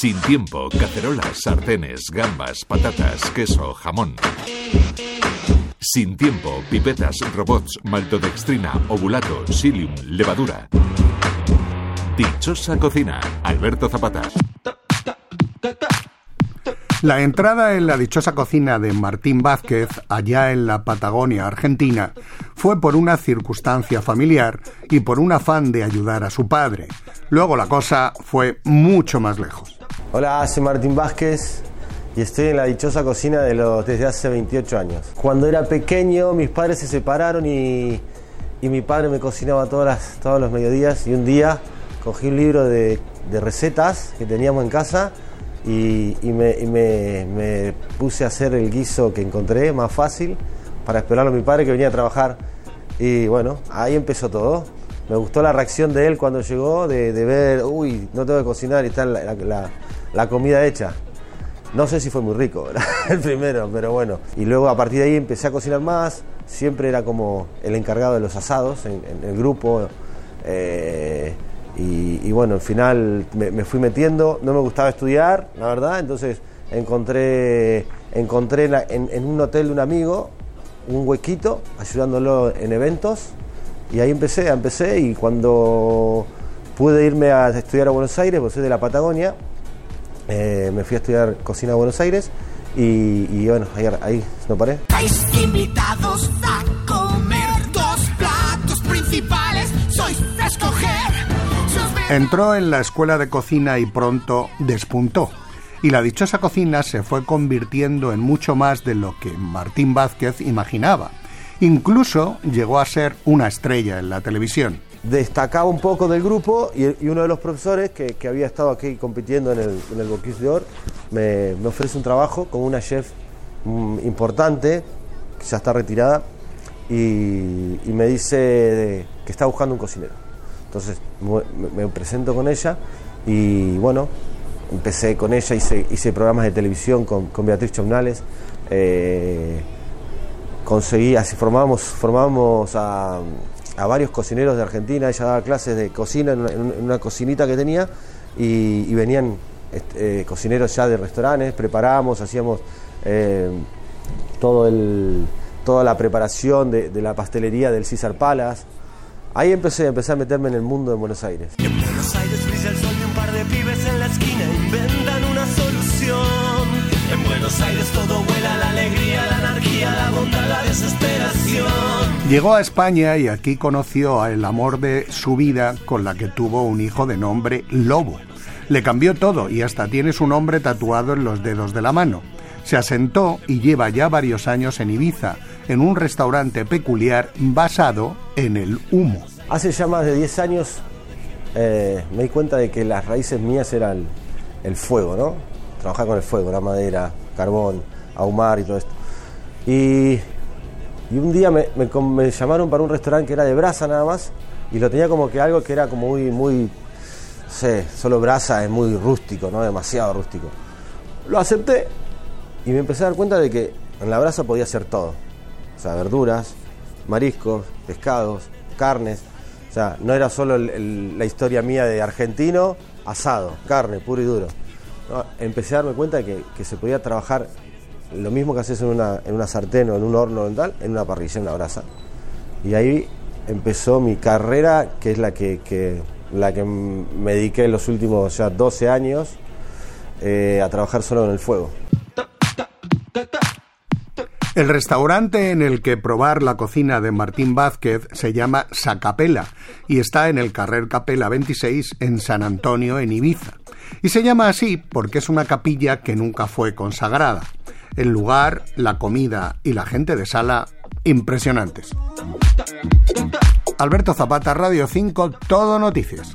Sin tiempo, cacerolas, sartenes, gambas, patatas, queso, jamón. Sin tiempo, pipetas, robots, maltodextrina, ovulato, psyllium, levadura. Dichosa cocina, Alberto Zapata. La entrada en la dichosa cocina de Martín Vázquez, allá en la Patagonia Argentina, fue por una circunstancia familiar y por un afán de ayudar a su padre. Luego la cosa fue mucho más lejos. Hola, soy Martín Vázquez y estoy en la dichosa cocina de los, desde hace 28 años. Cuando era pequeño mis padres se separaron y, mi padre me cocinaba todas todos los mediodías y un día cogí un libro de, de recetas que teníamos en casa y, me, puse a hacer el guiso que encontré más fácil para esperarlo a mi padre que venía a trabajar. Y bueno, ahí empezó todo. Me gustó la reacción de él cuando llegó, de, ver, uy, no tengo que cocinar y está la, comida hecha. No sé si fue muy rico, el primero, pero bueno. Y luego a partir de ahí empecé a cocinar más. Siempre era como el encargado de los asados en, el grupo. Eh, y, bueno, al final me, fui metiendo, no me gustaba estudiar, la verdad, entonces encontré, encontré en, un hotel de un amigo un huequito ayudándolo en eventos y ahí empecé, empecé y cuando pude irme a estudiar a Buenos Aires, pues soy de la Patagonia, eh, me fui a estudiar cocina a Buenos Aires y, bueno, ahí, ahí no paré. invitados a comer dos platos principales, sois escoger. Entró en la escuela de cocina y pronto despuntó. Y la dichosa cocina se fue convirtiendo en mucho más de lo que Martín Vázquez imaginaba. Incluso llegó a ser una estrella en la televisión. Destacaba un poco del grupo y, uno de los profesores que, había estado aquí compitiendo en el, en el de Oro me, ofrece un trabajo con una chef mm, importante, que ya está retirada, y, y me dice que está buscando un cocinero. Entonces me, presento con ella y bueno, empecé con ella, hice, hice programas de televisión con, Beatriz Chomnales. Eh, conseguí, así formamos, formamos a, varios cocineros de Argentina, ella daba clases de cocina en una, cocinita que tenía y, venían este, eh, cocineros ya de restaurantes, preparábamos, hacíamos eh, todo el, toda la preparación de, de la pastelería del César Palace. Ahí empecé, empecé a meterme en el mundo de Buenos Aires. En Buenos Aires brilla el sol y un par de pibes en la esquina inventan una solución. En Buenos Aires todo vuela, la alegría, la anarquía, la bondad, la desesperación. Llegó a España y aquí conoció al amor de su vida con la que tuvo un hijo de nombre Lobo. Le cambió todo y hasta tiene su nombre tatuado en los dedos de la mano. Se asentó y lleva ya varios años en Ibiza, en un restaurante peculiar basado en el humo. Hace ya más de 10 años eh, me di cuenta de que las raíces mías eran el fuego, ¿no? Trabajar con el fuego, la madera, carbón, ahumar y todo esto. Y, un día me, llamaron para un restaurante que era de brasa nada más y lo tenía como que algo que era como muy, muy, no sé, solo brasa es muy rústico, ¿no? Demasiado rústico. Lo acepté y me empecé a dar cuenta de que en la brasa podía hacer todo o sea, verduras, mariscos, pescados, carnes. O sea, no era solo la historia mía de argentino, asado, carne, puro y duro. empecé a darme cuenta de que, se podía trabajar lo mismo que haces en una, en una sartén o en un horno dental, en una parrilla, en una brasa. Y ahí empezó mi carrera, que es la que, la que me dediqué en los últimos ya 12 años eh, a trabajar solo en el fuego. El restaurante en el que probar la cocina de Martín Vázquez se llama Sacapela y está en el Carrer Capela 26 en San Antonio, en Ibiza. Y se llama así porque es una capilla que nunca fue consagrada. El lugar, la comida y la gente de sala, impresionantes. Alberto Zapata, Radio 5, Todo Noticias.